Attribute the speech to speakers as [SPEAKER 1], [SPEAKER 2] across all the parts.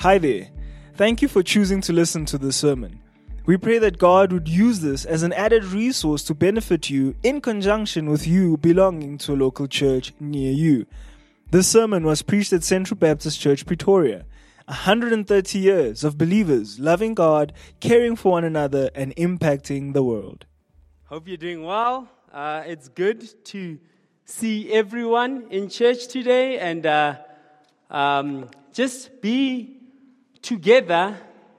[SPEAKER 1] Hi there. Thank you for choosing to listen to this sermon. We pray that God would use this as an added resource to benefit you in conjunction with you belonging to a local church near you. This sermon was preached at Central Baptist Church, Pretoria. 130 years of believers loving God, caring for one another, and impacting the world.
[SPEAKER 2] Hope you're doing well. Uh, it's good to see everyone in church today and uh, um, just be together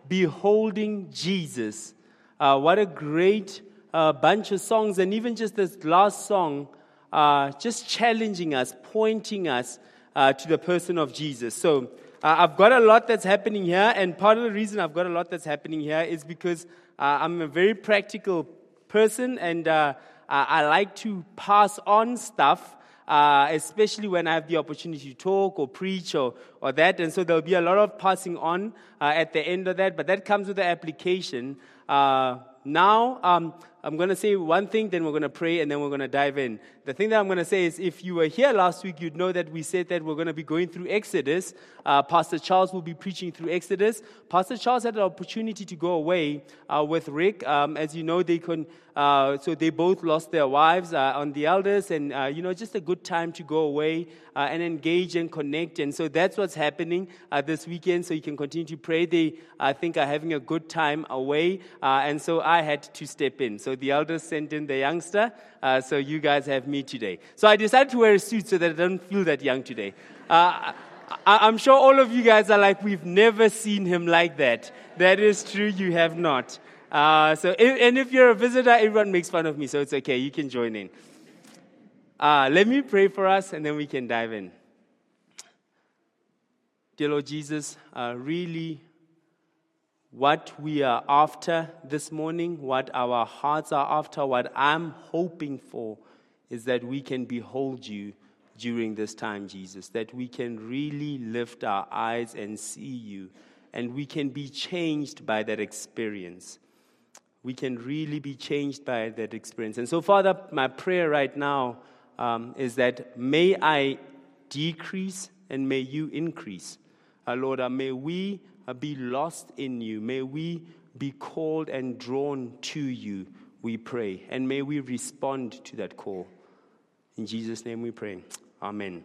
[SPEAKER 2] beholding Jesus. Uh, what a great uh, bunch of songs, and even just this last song, uh, just challenging us, pointing us uh, to the person of Jesus. So, uh, I've got a lot that's happening here, and part of the reason I've got a lot that's happening here is because uh, I'm a very practical person, and I like to pass on stuff uh, especially when I have the opportunity to talk or preach or, or that. And so there'll be a lot of passing on uh, at the end of that, but that comes with the application. Uh, now, um, I'm going to say one thing, then we're going to pray, and then we're going to dive in. The thing that I'm going to say is if you were here last week, you'd know that we said that we're going to be going through Exodus. Uh, Pastor Charles will be preaching through Exodus. Pastor Charles had the opportunity to go away uh, with Rick. Um, as you know, they can, uh, so they both lost their wives uh, on the elders, and, uh, you know, just a good time to go away uh, and engage and connect. And so that's what's happening this weekend, so you can continue to pray. They, I think, are having a good time away, and so I had to step in. So the elders sent in the youngster, so you guys have me today. So I decided to wear a suit so that I don't feel that young today. Uh, I, am sure all of you guys are like, we've never seen him like that. That is true, you have not. Uh, so, and if you're a visitor, everyone makes fun of me, so it's okay. You can join in. Uh, let me pray for us, and then we can dive in. Dear Lord Jesus, uh, really what we are after this morning, what our hearts are after, what I'm hoping for is that we can behold you during this time, Jesus, that we can really lift our eyes and see you, and we can be changed by that experience. We can really be changed by that experience. And so, Father, my prayer right now um, is that may I decrease and may you increase. Uh, Lord, uh, may we uh, be lost in you. May we be called and drawn to you, we pray. And may we respond to that call. In Jesus' name we pray. Amen.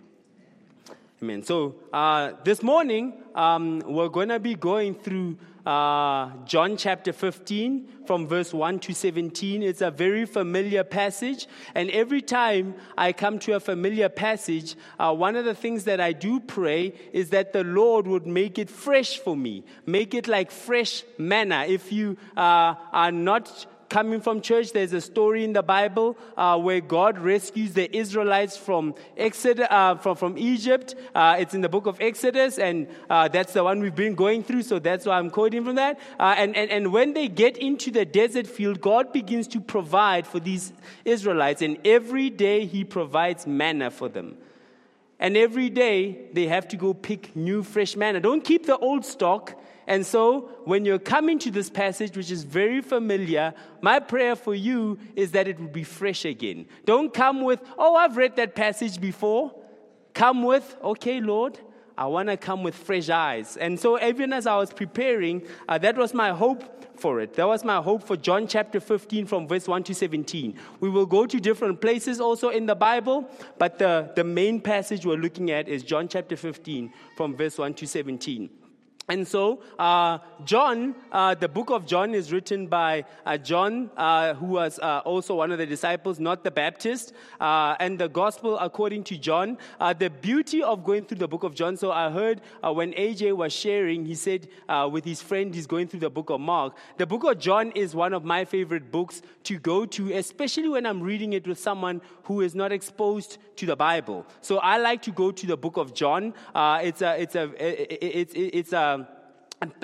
[SPEAKER 2] Amen. So uh, this morning, um, we're going to be going through uh, John chapter 15 from verse 1 to 17. It's a very familiar passage. And every time I come to a familiar passage, uh, one of the things that I do pray is that the Lord would make it fresh for me, make it like fresh manna. If you uh, are not coming from church, there's a story in the Bible uh, where God rescues the Israelites from Exodus, uh, from, from Egypt. Uh, it's in the book of Exodus, and uh, that's the one we've been going through, so that's why I'm quoting from that. Uh, and, and, and when they get into the desert field, God begins to provide for these Israelites, and every day He provides manna for them. And every day they have to go pick new fresh manna. Don't keep the old stock and so, when you're coming to this passage, which is very familiar, my prayer for you is that it will be fresh again. Don't come with, oh, I've read that passage before. Come with, okay, Lord, I want to come with fresh eyes. And so, even as I was preparing, uh, that was my hope for it. That was my hope for John chapter 15 from verse 1 to 17. We will go to different places also in the Bible, but the, the main passage we're looking at is John chapter 15 from verse 1 to 17. And so, uh, John, uh, the book of John is written by uh, John, uh, who was uh, also one of the disciples, not the Baptist. Uh, and the gospel according to John. the beauty of going through the book of John, so I heard when AJ was sharing, he said with his friend, he's going through the book of Mark. The book of John is one of my favorite books to go to, especially when I'm reading it with someone who is not exposed to the Bible. So I like to go to the book of John. it's a, it's a, it's, it's a,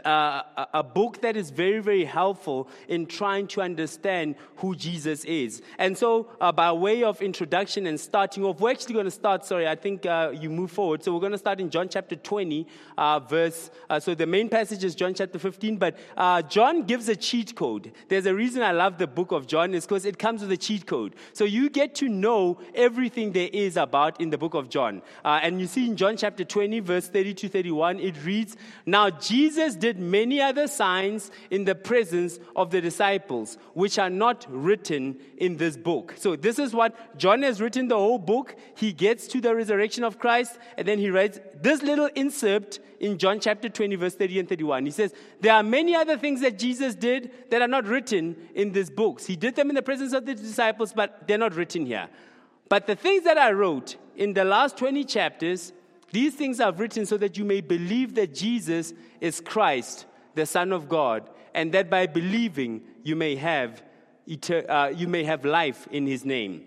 [SPEAKER 2] uh, a- book that is very, very helpful in trying to understand who Jesus is. And so, uh, by way of introduction and starting off, we're actually going to start. Sorry, I think uh, you move forward. So, we're going to start in John chapter 20, uh, verse. uh, so, the main passage is John chapter 15, but uh, John gives a cheat code. There's a reason I love the book of John, is because it comes with a cheat code. So, you get to know everything there is about in the book of John. And you see in John chapter 20, verse 30 to 31, it reads Now, Jesus did many other signs in the presence of the disciples, which are not written in this book. So, this is what John has written the whole book. He gets to the resurrection of Christ, and then he writes this little insert in John chapter 20, verse 30 and 31. He says, There are many other things that Jesus did that are not written in these books. He did them in the presence of the disciples, but they're not written here. But the things that I wrote in the last 20 chapters, these things I've written so that you may believe that Jesus is Christ, the Son of God, and that by believing you may have, uh, you may have life in His name.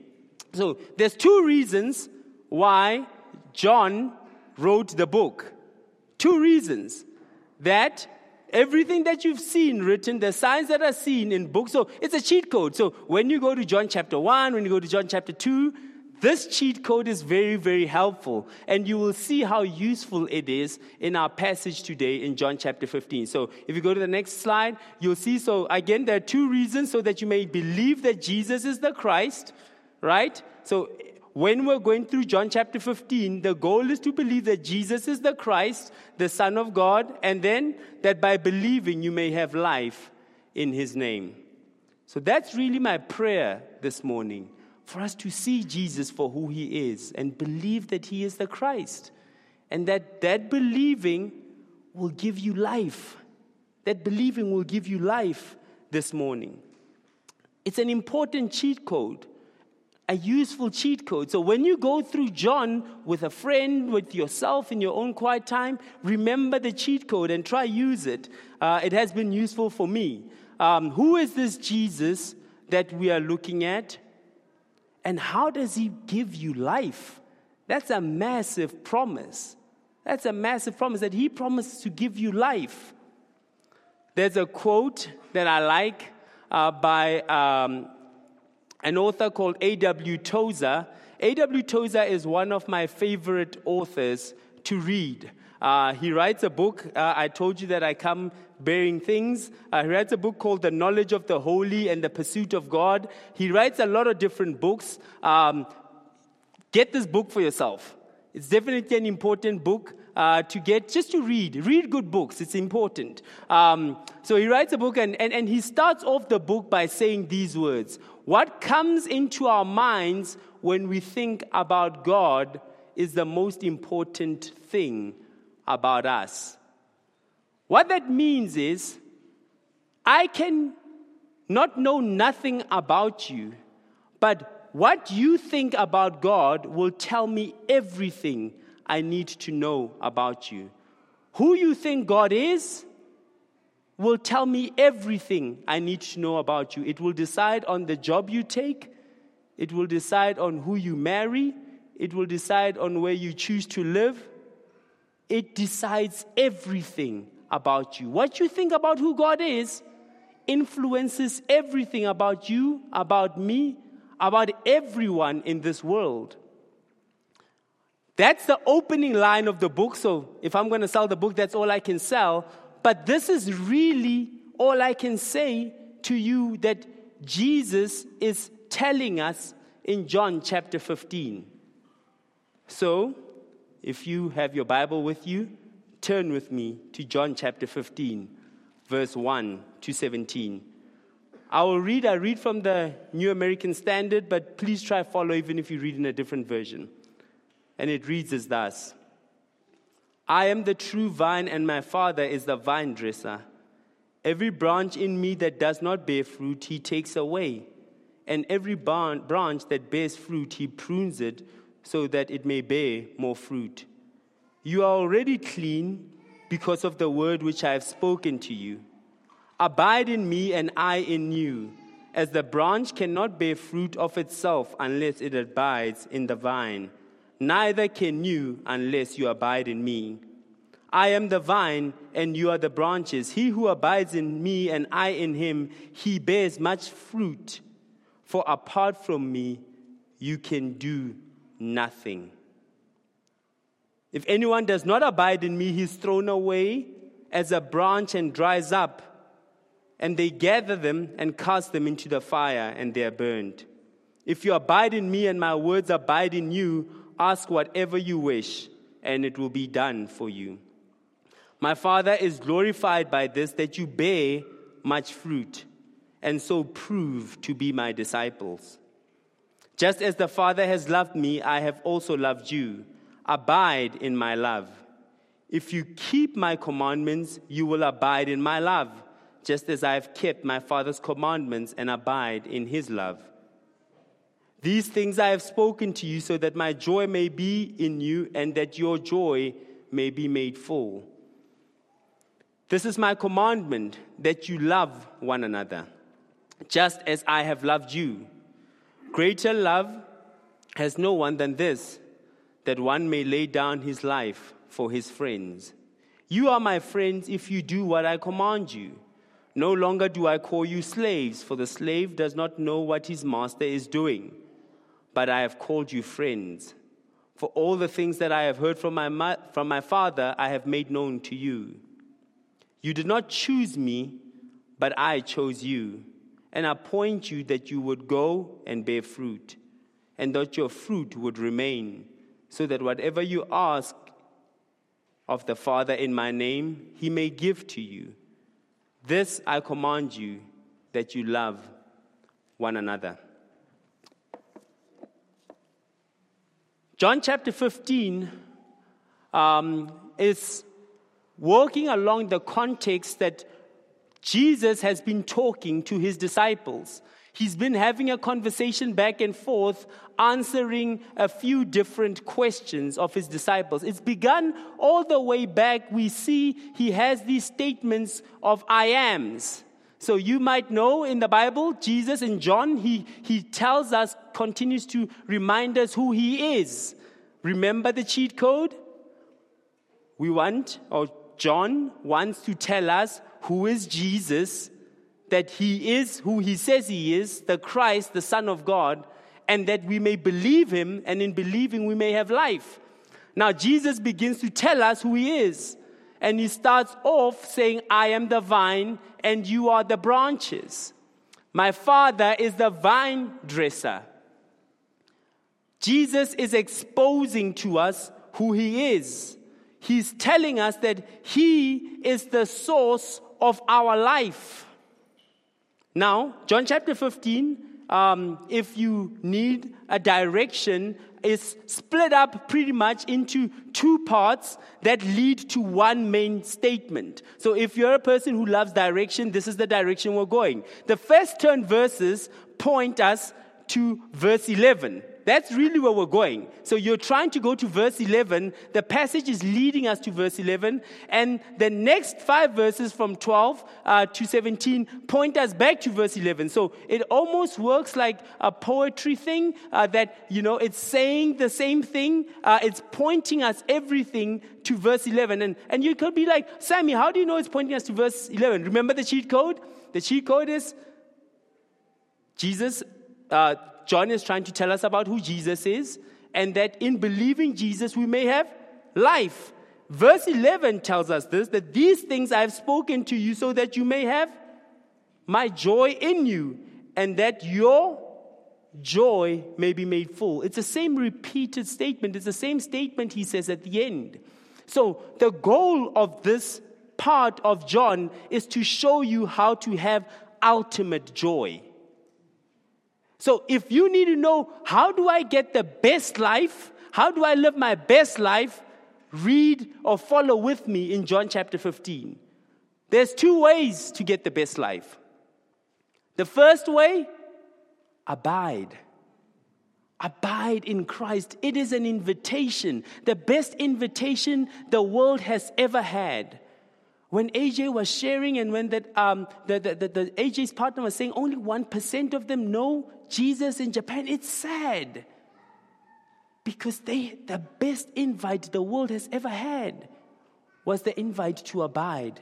[SPEAKER 2] So there's two reasons why John wrote the book. Two reasons that everything that you've seen written, the signs that are seen in books, so it's a cheat code. So when you go to John chapter 1, when you go to John chapter 2, this cheat code is very, very helpful. And you will see how useful it is in our passage today in John chapter 15. So if you go to the next slide, you'll see. So again, there are two reasons so that you may believe that Jesus is the Christ, right? So when we're going through John chapter 15, the goal is to believe that Jesus is the Christ, the Son of God, and then that by believing you may have life in His name. So that's really my prayer this morning for us to see Jesus for who He is and believe that He is the Christ. And that that believing will give you life. That believing will give you life this morning. It's an important cheat code a useful cheat code. So when you go through John with a friend, with yourself in your own quiet time, remember the cheat code and try use it. Uh, it has been useful for me. Um, who is this Jesus that we are looking at? And how does he give you life? That's a massive promise. That's a massive promise that he promises to give you life. There's a quote that I like uh, by um, an author called A.W. Tozer. A.W. Tozer is one of my favorite authors to read. Uh, he writes a book. Uh, I told you that I come bearing things. Uh, he writes a book called The Knowledge of the Holy and the Pursuit of God. He writes a lot of different books. Um, get this book for yourself. It's definitely an important book uh, to get, just to read. Read good books, it's important. Um, so he writes a book, and, and, and he starts off the book by saying these words What comes into our minds when we think about God is the most important thing about us. What that means is, I can not know nothing about you, but what you think about God will tell me everything I need to know about you. Who you think God is will tell me everything I need to know about you. It will decide on the job you take, it will decide on who you marry, it will decide on where you choose to live. It decides everything about you. What you think about who God is influences everything about you, about me, about everyone in this world. That's the opening line of the book. So if I'm going to sell the book, that's all I can sell. But this is really all I can say to you that Jesus is telling us in John chapter 15. So if you have your Bible with you, turn with me to John chapter 15, verse 1 to 17. I will read, I read from the New American Standard, but please try follow even if you read in a different version. And it reads as thus I am the true vine, and my Father is the vine dresser. Every branch in me that does not bear fruit, he takes away. And every branch that bears fruit, he prunes it so that it may bear more fruit. You are already clean because of the word which I have spoken to you. Abide in me, and I in you. As the branch cannot bear fruit of itself unless it abides in the vine neither can you unless you abide in me. I am the vine, and you are the branches. He who abides in me and I in him, he bears much fruit. For apart from me, you can do nothing. If anyone does not abide in me, he's thrown away as a branch and dries up. And they gather them and cast them into the fire, and they are burned. If you abide in me and my words abide in you, ask whatever you wish, and it will be done for you. My Father is glorified by this that you bear much fruit, and so prove to be my disciples. Just as the Father has loved me, I have also loved you. Abide in my love. If you keep my commandments, you will abide in my love, just as I have kept my Father's commandments and abide in his love. These things I have spoken to you so that my joy may be in you and that your joy may be made full. This is my commandment that you love one another, just as I have loved you. Greater love has no one than this, that one may lay down his life for his friends. You are my friends if you do what I command you. No longer do I call you slaves, for the slave does not know what his master is doing. But I have called you friends. For all the things that I have heard from my, from my Father, I have made known to you. You did not choose me, but I chose you, and appoint you that you would go and bear fruit, and that your fruit would remain, so that whatever you ask of the Father in my name, he may give to you. This I command you that you love one another. John chapter 15 um, is working along the context that Jesus has been talking to his disciples. He's been having a conversation back and forth, answering a few different questions of his disciples. It's begun all the way back. We see he has these statements of I ams. So you might know in the Bible, Jesus in John, he, he tells us, continues to remind us who he is. Remember the cheat code? We want, or John wants to tell us who is Jesus that he is who he says he is, the Christ, the Son of God, and that we may believe him, and in believing we may have life. Now, Jesus begins to tell us who he is. And he starts off saying, I am the vine, and you are the branches. My father is the vine dresser. Jesus is exposing to us who he is. He's telling us that he is the source of our life. Now, John chapter 15, um, if you need a direction, is split up pretty much into two parts that lead to one main statement. So if you're a person who loves direction, this is the direction we're going. The first 10 verses point us to verse 11. That's really where we're going. So you're trying to go to verse 11. The passage is leading us to verse 11. And the next five verses from 12 uh, to 17 point us back to verse 11. So it almost works like a poetry thing uh, that, you know, it's saying the same thing. Uh, it's pointing us everything to verse 11. And, and you could be like, Sammy, how do you know it's pointing us to verse 11? Remember the cheat code? The cheat code is Jesus uh, John is trying to tell us about who Jesus is, and that in believing Jesus, we may have life. Verse 11 tells us this that these things I have spoken to you so that you may have my joy in you, and that your joy may be made full. It's the same repeated statement, it's the same statement he says at the end. So, the goal of this part of John is to show you how to have ultimate joy. So if you need to know how do I get the best life, how do I live my best life, read or follow with me in John chapter 15. There's two ways to get the best life. The first way, abide. Abide in Christ. It is an invitation, the best invitation the world has ever had. When AJ was sharing, and when that, um, the, the, the, the AJ's partner was saying only 1% of them know Jesus in Japan, it's sad. Because they, the best invite the world has ever had. was the invite to abide.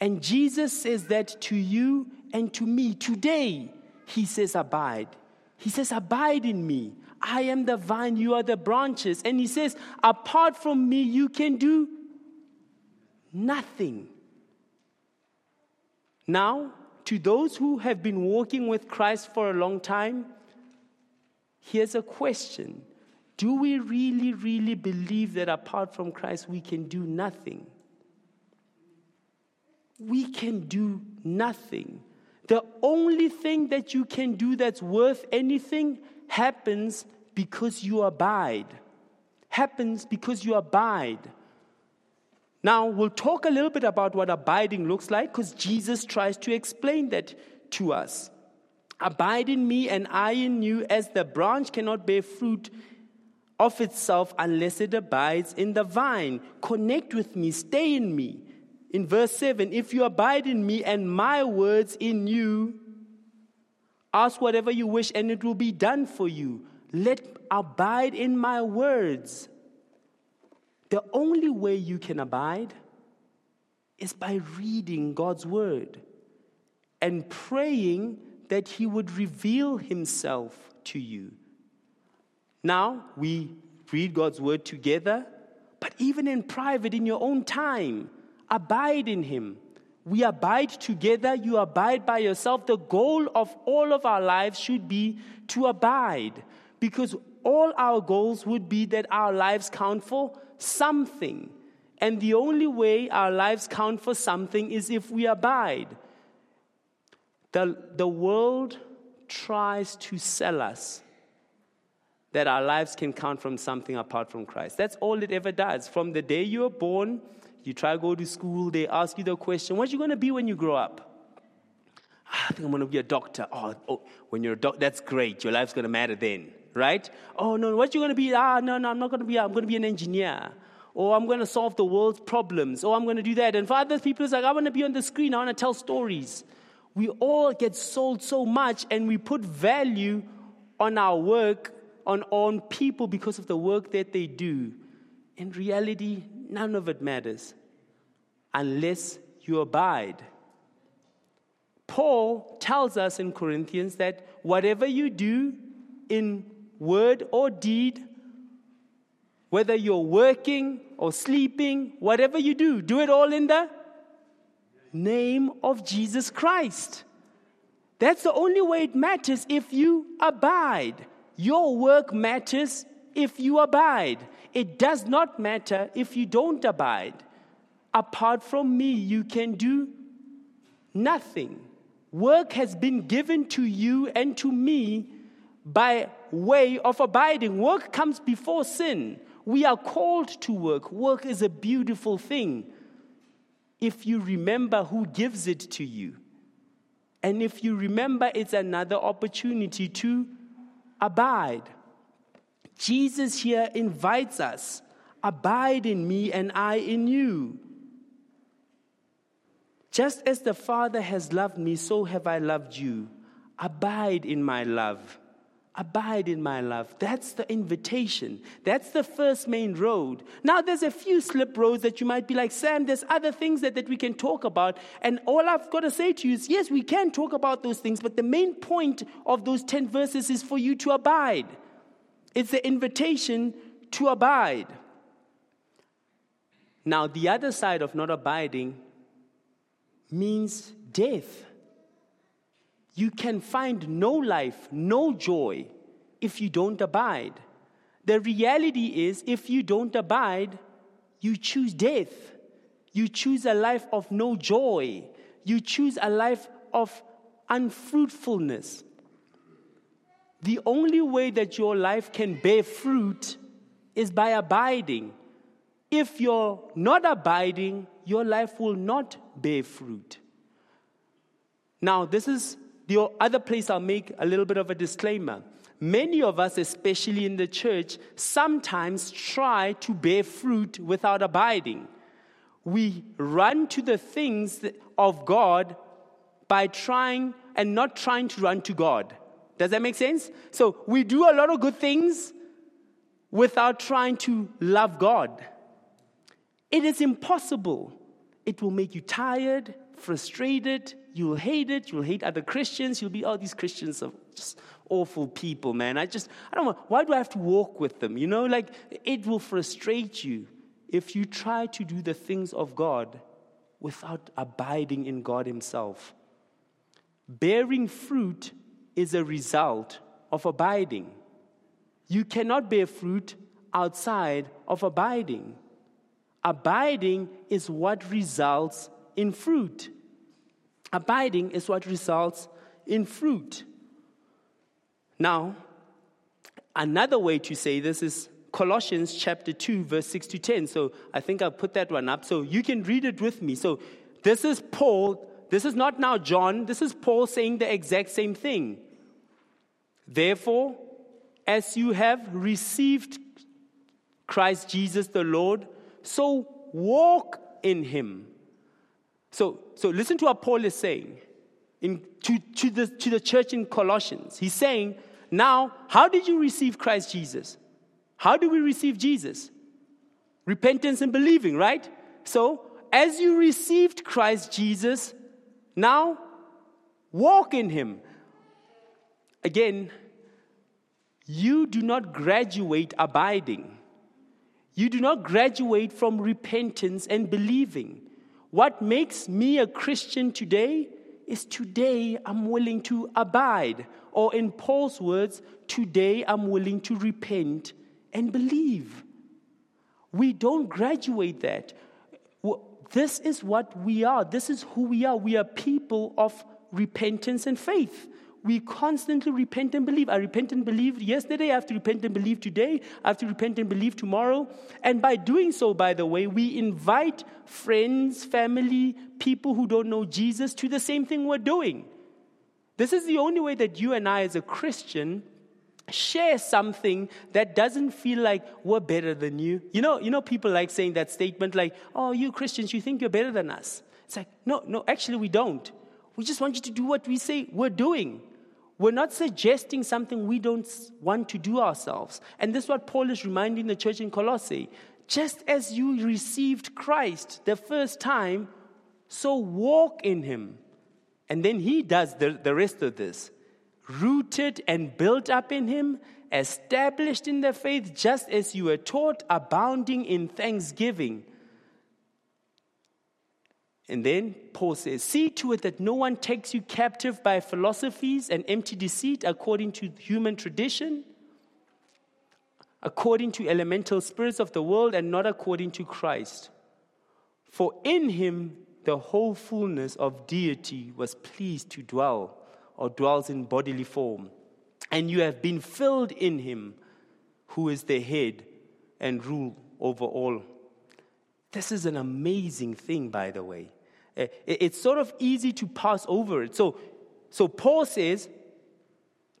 [SPEAKER 2] And Jesus says that to you and to me today. He says, Abide. He says, Abide in me. I am the vine, you are the branches. And he says, Apart from me, you can do nothing. Now, to those who have been walking with Christ for a long time, here's a question Do we really, really believe that apart from Christ we can do nothing? We can do nothing. The only thing that you can do that's worth anything happens because you abide. Happens because you abide. Now, we'll talk a little bit about what abiding looks like because Jesus tries to explain that to us. Abide in me and I in you, as the branch cannot bear fruit of itself unless it abides in the vine. Connect with me, stay in me. In verse 7, if you abide in me and my words in you, ask whatever you wish and it will be done for you. Let abide in my words. The only way you can abide is by reading God's word and praying that He would reveal Himself to you. Now, we read God's word together, but even in private, in your own time, abide in Him. We abide together, you abide by yourself. The goal of all of our lives should be to abide because all our goals would be that our lives count for something. And the only way our lives count for something is if we abide. The, the world tries to sell us that our lives can count from something apart from Christ. That's all it ever does. From the day you were born, you try to go to school, they ask you the question, what are you going to be when you grow up? Ah, I think I'm going to be a doctor. Oh, oh when you're a doctor, that's great. Your life's going to matter then right? Oh, no, what you going to be? Ah, no, no, I'm not going to be, I'm going to be an engineer. Or I'm going to solve the world's problems. Or I'm going to do that. And for other people, it's like, I want to be on the screen. I want to tell stories. We all get sold so much and we put value on our work, on, on people because of the work that they do. In reality, none of it matters unless you abide. Paul tells us in Corinthians that whatever you do in word or deed, whether you're working or sleeping, whatever you do, do it all in the name of Jesus Christ. That's the only way it matters if you abide. Your work matters if you abide. It does not matter if you don't abide. Apart from me, you can do nothing. Work has been given to you and to me by way of abiding. Work comes before sin. We are called to work. Work is a beautiful thing if you remember who gives it to you. And if you remember, it's another opportunity to abide. Jesus here invites us abide in me and I in you. Just as the Father has loved me, so have I loved you. Abide in my love. Abide in my love. That's the invitation. That's the first main road. Now, there's a few slip roads that you might be like, Sam, there's other things that, that we can talk about. And all I've got to say to you is, yes, we can talk about those things, but the main point of those 10 verses is for you to abide. It's the invitation to abide. Now, the other side of not abiding means death. You can find no life, no joy if you don't abide. The reality is, if you don't abide, you choose death. You choose a life of no joy. You choose a life of unfruitfulness. The only way that your life can bear fruit is by abiding. If you're not abiding, your life will not bear fruit. Now, this is the other place I'll make a little bit of a disclaimer. Many of us, especially in the church, sometimes try to bear fruit without abiding. We run to the things of God by trying and not trying to run to God. Does that make sense? So we do a lot of good things without trying to love God. It is impossible. It will make you tired, frustrated. You'll hate it. You'll hate other Christians. You'll be, oh, these Christians are just awful people, man. I just, I don't know. Why do I have to walk with them? You know, like it will frustrate you if you try to do the things of God without abiding in God Himself. Bearing fruit is a result of abiding. You cannot bear fruit outside of abiding. Abiding is what results in fruit. Abiding is what results in fruit. Now, another way to say this is Colossians chapter 2, verse 6 to 10. So I think I'll put that one up so you can read it with me. So this is Paul. This is not now John. This is Paul saying the exact same thing. Therefore, as you have received Christ Jesus the Lord, so walk in him. So, so listen to what Paul is saying in, to, to, the, to the church in Colossians. He's saying, now, how did you receive Christ Jesus? How do we receive Jesus? Repentance and believing, right? So, as you received Christ Jesus, now walk in him. Again, you do not graduate abiding. You do not graduate from repentance and believing. What makes me a Christian today is today I'm willing to abide. Or, in Paul's words, today I'm willing to repent and believe. We don't graduate that. This is what we are. This is who we are. We are people of repentance and faith. We constantly repent and believe. I repent and believed yesterday. I have to repent and believe today. I have to repent and believe tomorrow. And by doing so, by the way, we invite friends, family, people who don't know Jesus to the same thing we're doing. This is the only way that you and I, as a Christian, share something that doesn't feel like we're better than you. You know, you know, people like saying that statement like, oh, you Christians, you think you're better than us. It's like, no, no, actually, we don't. We just want you to do what we say we're doing. We're not suggesting something we don't want to do ourselves. And this is what Paul is reminding the church in Colossae. Just as you received Christ the first time, so walk in him. And then he does the, the rest of this rooted and built up in Him, established in the faith, just as you were taught, abounding in thanksgiving. And then Paul says, See to it that no one takes you captive by philosophies and empty deceit according to human tradition, according to elemental spirits of the world, and not according to Christ. For in him the whole fullness of deity was pleased to dwell or dwells in bodily form. And you have been filled in him, who is the head and rule over all. This is an amazing thing, by the way. Eh, it's sort of easy to pass over it. So, so Paul says,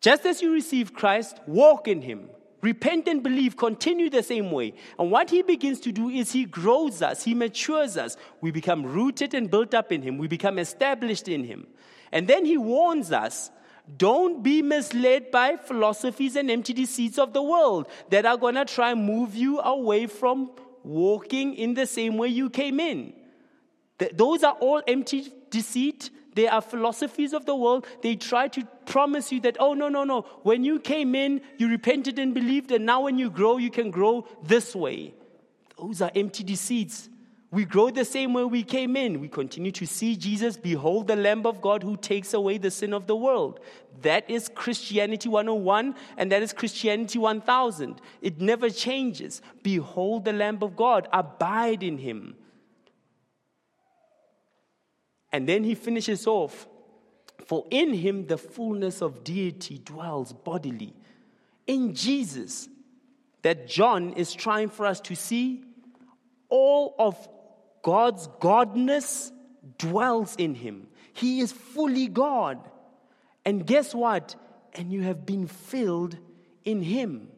[SPEAKER 2] just as you receive Christ, walk in him. Repent and believe, continue the same way. And what he begins to do is he grows us, he matures us. We become rooted and built up in him, we become established in him. And then he warns us don't be misled by philosophies and empty deceits of the world that are going to try and move you away from walking in the same way you came in. Those are all empty deceit. They are philosophies of the world. They try to promise you that, oh, no, no, no. When you came in, you repented and believed, and now when you grow, you can grow this way. Those are empty deceits. We grow the same way we came in. We continue to see Jesus, behold the Lamb of God who takes away the sin of the world. That is Christianity 101, and that is Christianity 1000. It never changes. Behold the Lamb of God, abide in him. And then he finishes off For in him the fullness of deity dwells bodily. In Jesus, that John is trying for us to see, all of God's godness dwells in him. He is fully God. And guess what? And you have been filled in him.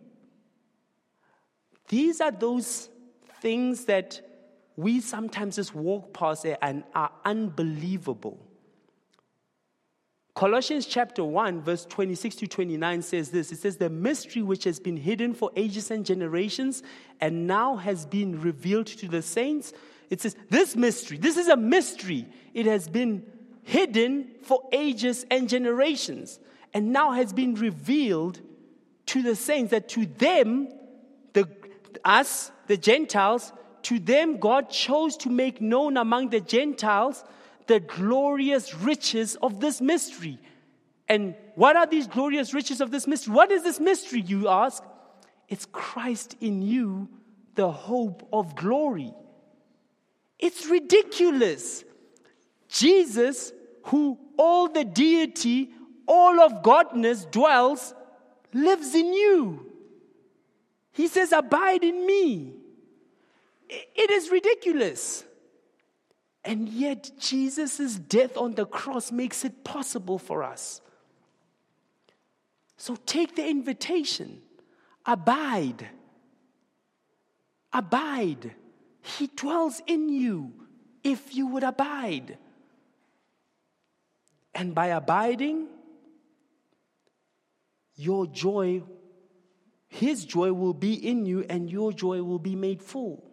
[SPEAKER 2] These are those things that we sometimes just walk past it and are unbelievable. Colossians chapter 1, verse 26 to 29 says this It says, The mystery which has been hidden for ages and generations and now has been revealed to the saints. It says, This mystery, this is a mystery. It has been hidden for ages and generations and now has been revealed to the saints that to them, the, us, the Gentiles, to them God chose to make known among the Gentiles the glorious riches of this mystery. And what are these glorious riches of this mystery? What is this mystery, you ask? It's Christ in you, the hope of glory. It's ridiculous. Jesus, who all the deity, all of Godness dwells, lives in you. He says, Abide in me. It is ridiculous. And yet, Jesus' death on the cross makes it possible for us. So take the invitation, abide. Abide. He dwells in you if you would abide. And by abiding, your joy, His joy will be in you, and your joy will be made full.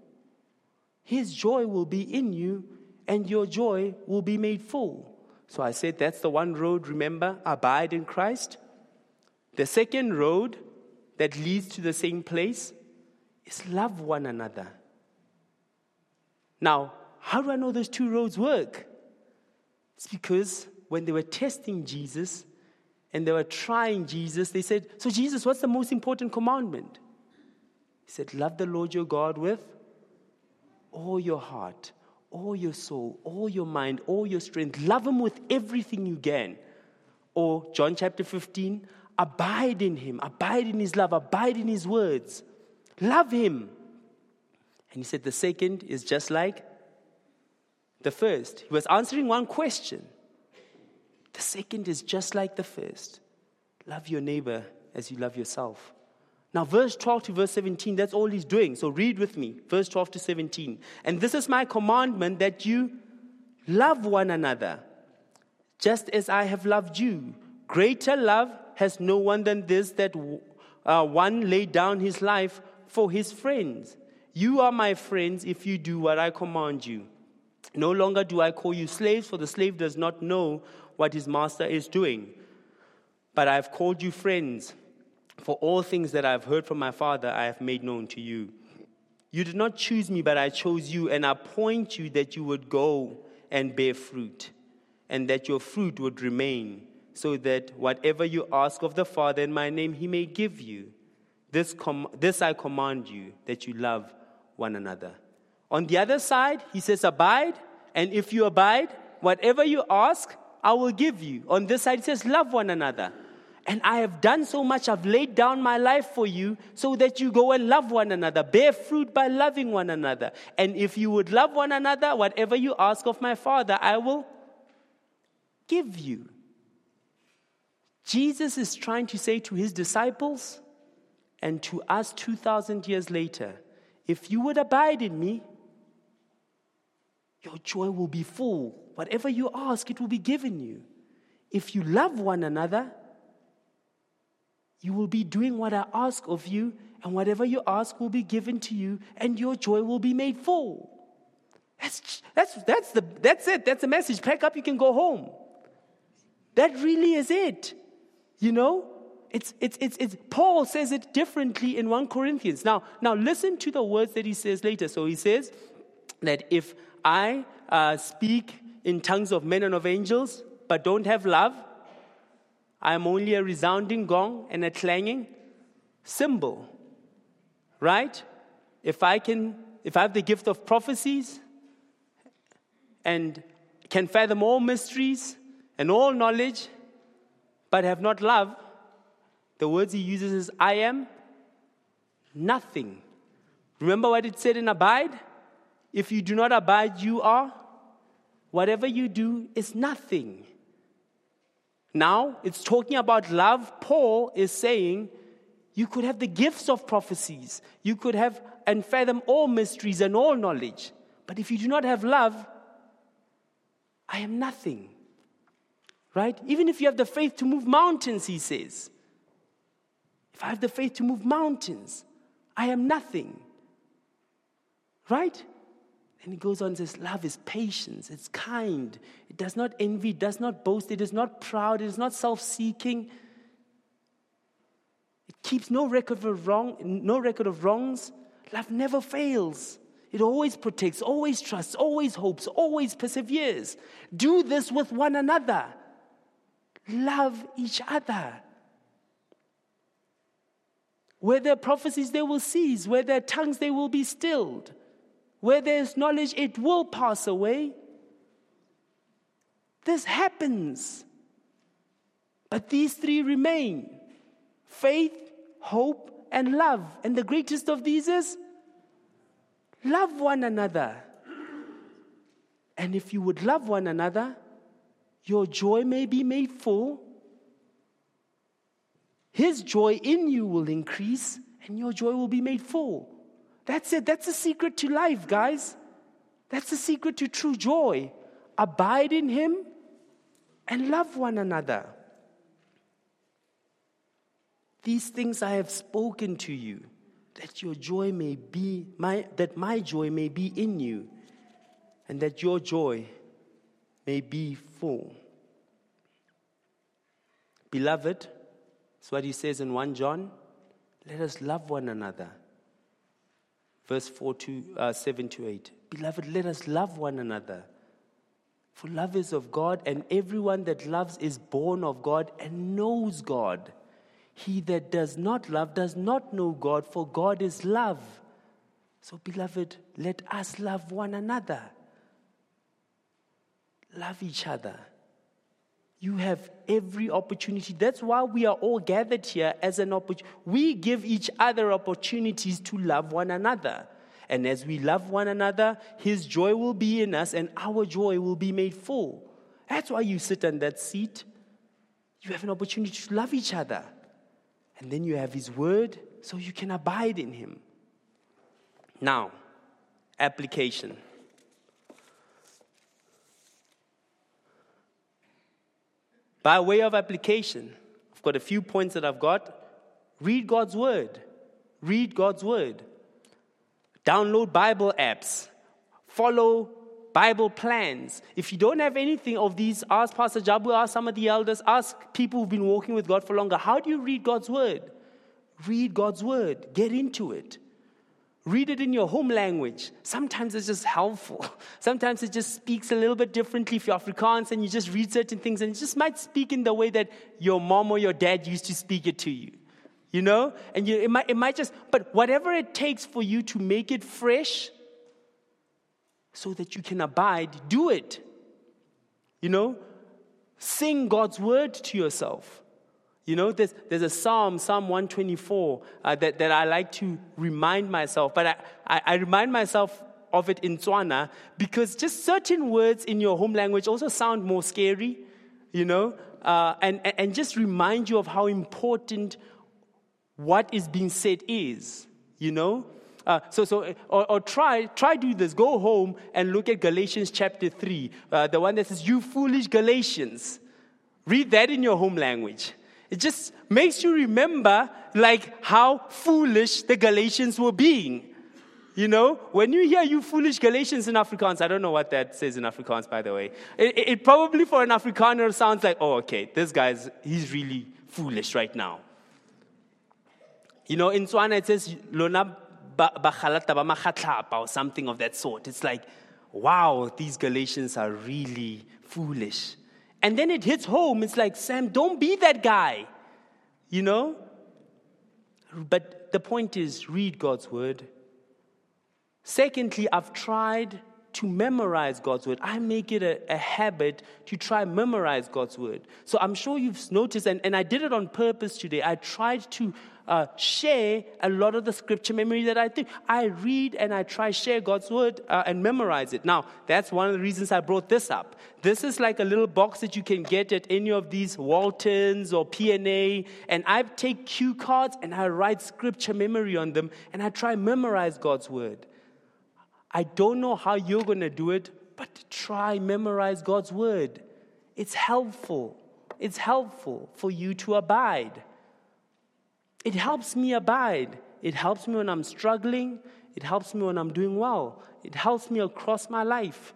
[SPEAKER 2] His joy will be in you, and your joy will be made full. So I said that's the one road, remember, abide in Christ. The second road that leads to the same place is love one another. Now, how do I know those two roads work? It's because when they were testing Jesus and they were trying Jesus, they said, So, Jesus, what's the most important commandment? He said, Love the Lord your God with all your heart, all your soul, all your mind, all your strength. Love Him with everything you can. Or John chapter 15, abide in Him, abide in His love, abide in His words. Love Him. And He said the second is just like the first. He was answering one question. The second is just like the first love your neighbor as you love yourself. Now, verse 12 to verse 17, that's all he's doing. So read with me, verse 12 to 17. And this is my commandment that you love one another, just as I have loved you. Greater love has no one than this, that uh, one laid down his life for his friends. You are my friends if you do what I command you. No longer do I call you slaves, for the slave does not know what his master is doing. But I have called you friends. For all things that I have heard from my Father, I have made known to you. You did not choose me, but I chose you and appoint you that you would go and bear fruit, and that your fruit would remain, so that whatever you ask of the Father in my name, he may give you. This, com- this I command you, that you love one another. On the other side, he says, Abide, and if you abide, whatever you ask, I will give you. On this side, he says, Love one another. And I have done so much, I've laid down my life for you so that you go and love one another, bear fruit by loving one another. And if you would love one another, whatever you ask of my Father, I will give you. Jesus is trying to say to his disciples and to us 2,000 years later if you would abide in me, your joy will be full. Whatever you ask, it will be given you. If you love one another, you will be doing what I ask of you, and whatever you ask will be given to you, and your joy will be made full. That's, that's, that's, the, that's it. That's the message. Pack up, you can go home. That really is it. You know? It's, it's, it's, it's, Paul says it differently in 1 Corinthians. Now, now, listen to the words that he says later. So he says that if I uh, speak in tongues of men and of angels, but don't have love, I am only a resounding gong and a clanging cymbal. Right? If I can, if I have the gift of prophecies and can fathom all mysteries and all knowledge, but have not love, the words he uses is I am nothing. Remember what it said in Abide? If you do not abide, you are. Whatever you do is nothing. Now, it's talking about love. Paul is saying you could have the gifts of prophecies, you could have and fathom all mysteries and all knowledge. But if you do not have love, I am nothing. Right? Even if you have the faith to move mountains, he says. If I have the faith to move mountains, I am nothing. Right? And he goes on and says, Love is patience, it's kind, it does not envy, it does not boast, it is not proud, it is not self seeking. It keeps no record of wrong, no record of wrongs. Love never fails. It always protects, always trusts, always hopes, always perseveres. Do this with one another. Love each other. Where there are prophecies, they will cease. Where there are tongues, they will be stilled. Where there is knowledge, it will pass away. This happens. But these three remain faith, hope, and love. And the greatest of these is love one another. And if you would love one another, your joy may be made full. His joy in you will increase, and your joy will be made full. That's it. That's the secret to life, guys. That's the secret to true joy. Abide in Him and love one another. These things I have spoken to you, that your joy may be my that my joy may be in you, and that your joy may be full. Beloved, that's what he says in 1 John. Let us love one another. Verse 4 to, uh, 7 to 8. Beloved, let us love one another. For love is of God, and everyone that loves is born of God and knows God. He that does not love does not know God, for God is love. So, beloved, let us love one another. Love each other. You have every opportunity. That's why we are all gathered here as an opportunity. We give each other opportunities to love one another. And as we love one another, His joy will be in us and our joy will be made full. That's why you sit on that seat. You have an opportunity to love each other. And then you have His word so you can abide in Him. Now, application. By way of application, I've got a few points that I've got. Read God's word. Read God's word. Download Bible apps. Follow Bible plans. If you don't have anything of these, ask Pastor Jabu, ask some of the elders, ask people who've been walking with God for longer. How do you read God's word? Read God's word. Get into it. Read it in your home language. Sometimes it's just helpful. Sometimes it just speaks a little bit differently if you're Afrikaans and you just read certain things and it just might speak in the way that your mom or your dad used to speak it to you. You know? And you, it, might, it might just, but whatever it takes for you to make it fresh so that you can abide, do it. You know? Sing God's word to yourself. You know, there's, there's a psalm, Psalm 124, uh, that, that I like to remind myself, but I, I, I remind myself of it in Tswana because just certain words in your home language also sound more scary, you know, uh, and, and just remind you of how important what is being said is, you know. Uh, so, so or, or, try, try do this. Go home and look at Galatians chapter 3, uh, the one that says, You foolish Galatians. Read that in your home language. It just makes you remember like how foolish the Galatians were being. You know, when you hear you foolish Galatians in Afrikaans, I don't know what that says in Afrikaans, by the way. It, it probably for an Afrikaner sounds like, oh, okay, this guy's, he's really foolish right now. You know, in Tswana it says, lona bakhalata ba or something of that sort. It's like, wow, these Galatians are really foolish. And then it hits home. It's like, Sam, don't be that guy. You know? But the point is, read God's word. Secondly, I've tried to memorize God's word. I make it a, a, habit to try memorize God's word. So I'm sure you've noticed, and, and I did it on purpose today. I tried to uh, share a lot of the scripture memory that I think I read and I try share God's word uh, and memorize it. Now, that's one of the reasons I brought this up. This is like a little box that you can get at any of these Waltons or PNA, and I take cue cards and I write scripture memory on them, and I try memorize God's word. I don't know how you're going to do it, but try memorize God's word. It's helpful. it's helpful for you to abide. It helps me abide. It helps me when I'm struggling. It helps me when I'm doing well. It helps me across my life.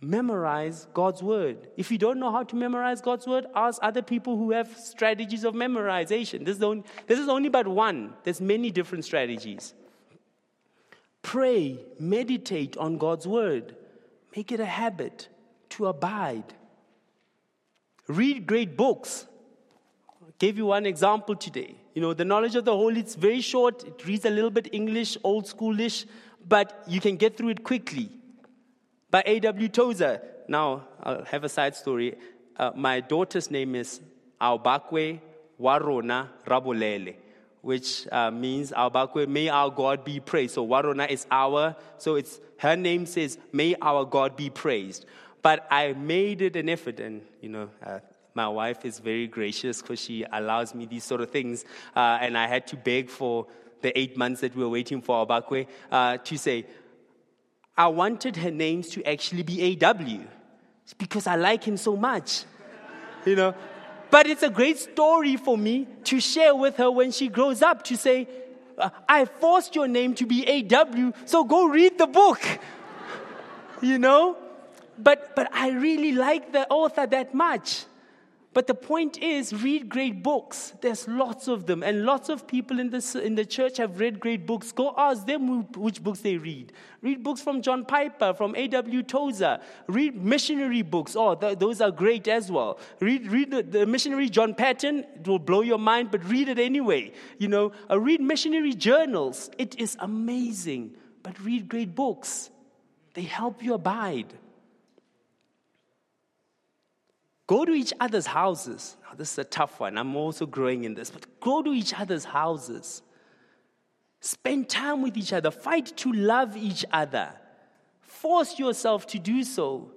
[SPEAKER 2] Memorize God's word. If you don't know how to memorize God's word, ask other people who have strategies of memorization. This is, only, this is only but one, there's many different strategies. Pray, meditate on God's word, make it a habit to abide. Read great books. I gave you one example today. You know, the knowledge of the Holy, it's very short. It reads a little bit English, old schoolish, but you can get through it quickly. By A.W. Tozer. Now, I'll have a side story. Uh, my daughter's name is Aubakwe Warona Rabolele which uh, means Albakwe, may our God be praised. So Warona is our, so it's her name says, may our God be praised. But I made it an effort, and you know, uh, my wife is very gracious because she allows me these sort of things, uh, and I had to beg for the eight months that we were waiting for Albakwe uh, to say, I wanted her names to actually be AW because I like him so much. you know, but it's a great story for me to share with her when she grows up to say, uh, I forced your name to be AW, so go read the book. you know? But, but I really like the author that much. But the point is, read great books. There's lots of them. And lots of people in, this, in the church have read great books. Go ask them which books they read. Read books from John Piper, from A.W. Tozer. Read missionary books. Oh, th- those are great as well. Read, read the, the, missionary John Paton. It will blow your mind, but read it anyway. You know, uh, read missionary journals. It is amazing. But read great books. They help you abide. Go to each other's houses. Now, this is a tough one. I'm also growing in this, but go to each other's houses. Spend time with each other. Fight to love each other. Force yourself to do so.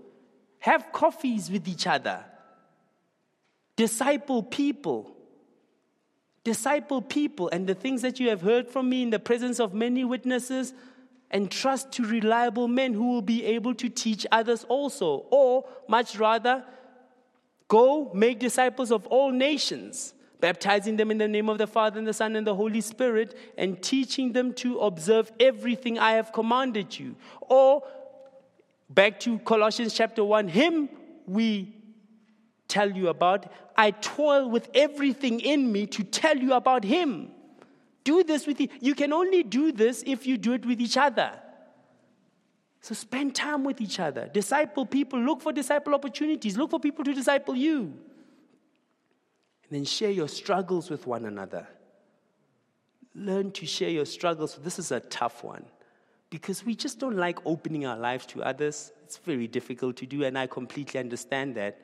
[SPEAKER 2] Have coffees with each other. Disciple people. Disciple people. And the things that you have heard from me in the presence of many witnesses, and trust to reliable men who will be able to teach others also. Or, much rather, Go make disciples of all nations, baptizing them in the name of the Father and the Son and the Holy Spirit, and teaching them to observe everything I have commanded you. Or back to Colossians chapter 1, Him we tell you about. I toil with everything in me to tell you about Him. Do this with you. You can only do this if you do it with each other. So spend time with each other. Disciple people. Look for disciple opportunities. Look for people to disciple you. And then share your struggles with one another. Learn to share your struggles. This is a tough one because we just don't like opening our lives to others. It's very difficult to do, and I completely understand that.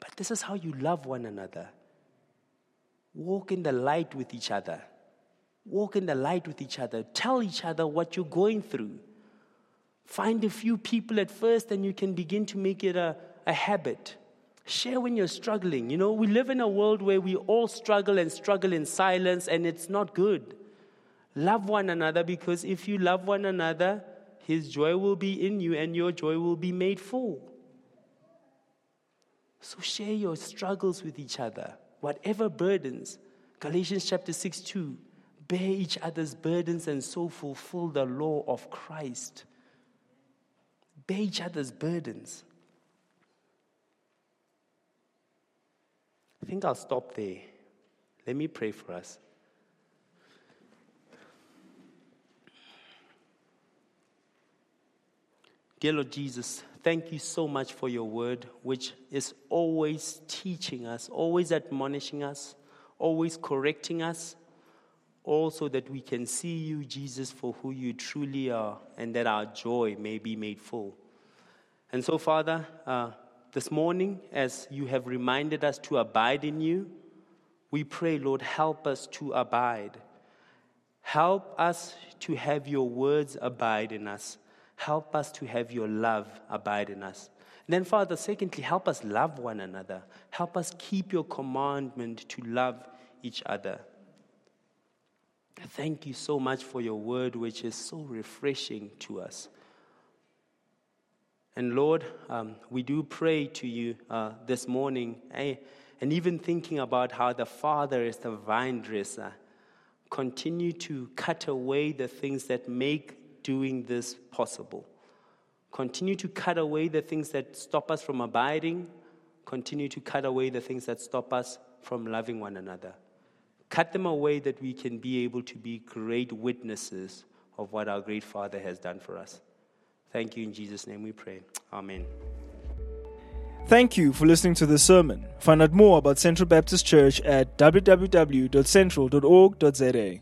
[SPEAKER 2] But this is how you love one another. Walk in the light with each other. Walk in the light with each other. Tell each other what you're going through. Find a few people at first, and you can begin to make it a, a habit. Share when you're struggling. You know, we live in a world where we all struggle and struggle in silence, and it's not good. Love one another because if you love one another, His joy will be in you, and your joy will be made full. So share your struggles with each other, whatever burdens. Galatians chapter 6 2 bear each other's burdens and so fulfill the law of Christ bear each other's burdens. I think I'll stop there. Let me pray for us. Dear Lord Jesus, thank you so much for your word, which is always teaching us, always admonishing us, always correcting us, also that we can see you, Jesus, for who you truly are, and that our joy may be made full. And so, Father, uh, this morning, as you have reminded us to abide in you, we pray, Lord, help us to abide. Help us to have your words abide in us. Help us to have your love abide in us. And then, Father, secondly, help us love one another. Help us keep your commandment to love each other. Thank you so much for your word, which is so refreshing to us. And Lord, um, we do pray to you uh, this morning. Eh, and even thinking about how the Father is the vine dresser, continue to cut away the things that make doing this possible. Continue to cut away the things that stop us from abiding. Continue to cut away the things that stop us from loving one another. Cut them away that we can be able to be great witnesses of what our great Father has done for us. Thank you. In Jesus' name we pray. Amen.
[SPEAKER 1] Thank you for listening to this sermon. Find out more about Central Baptist Church at www.central.org.za.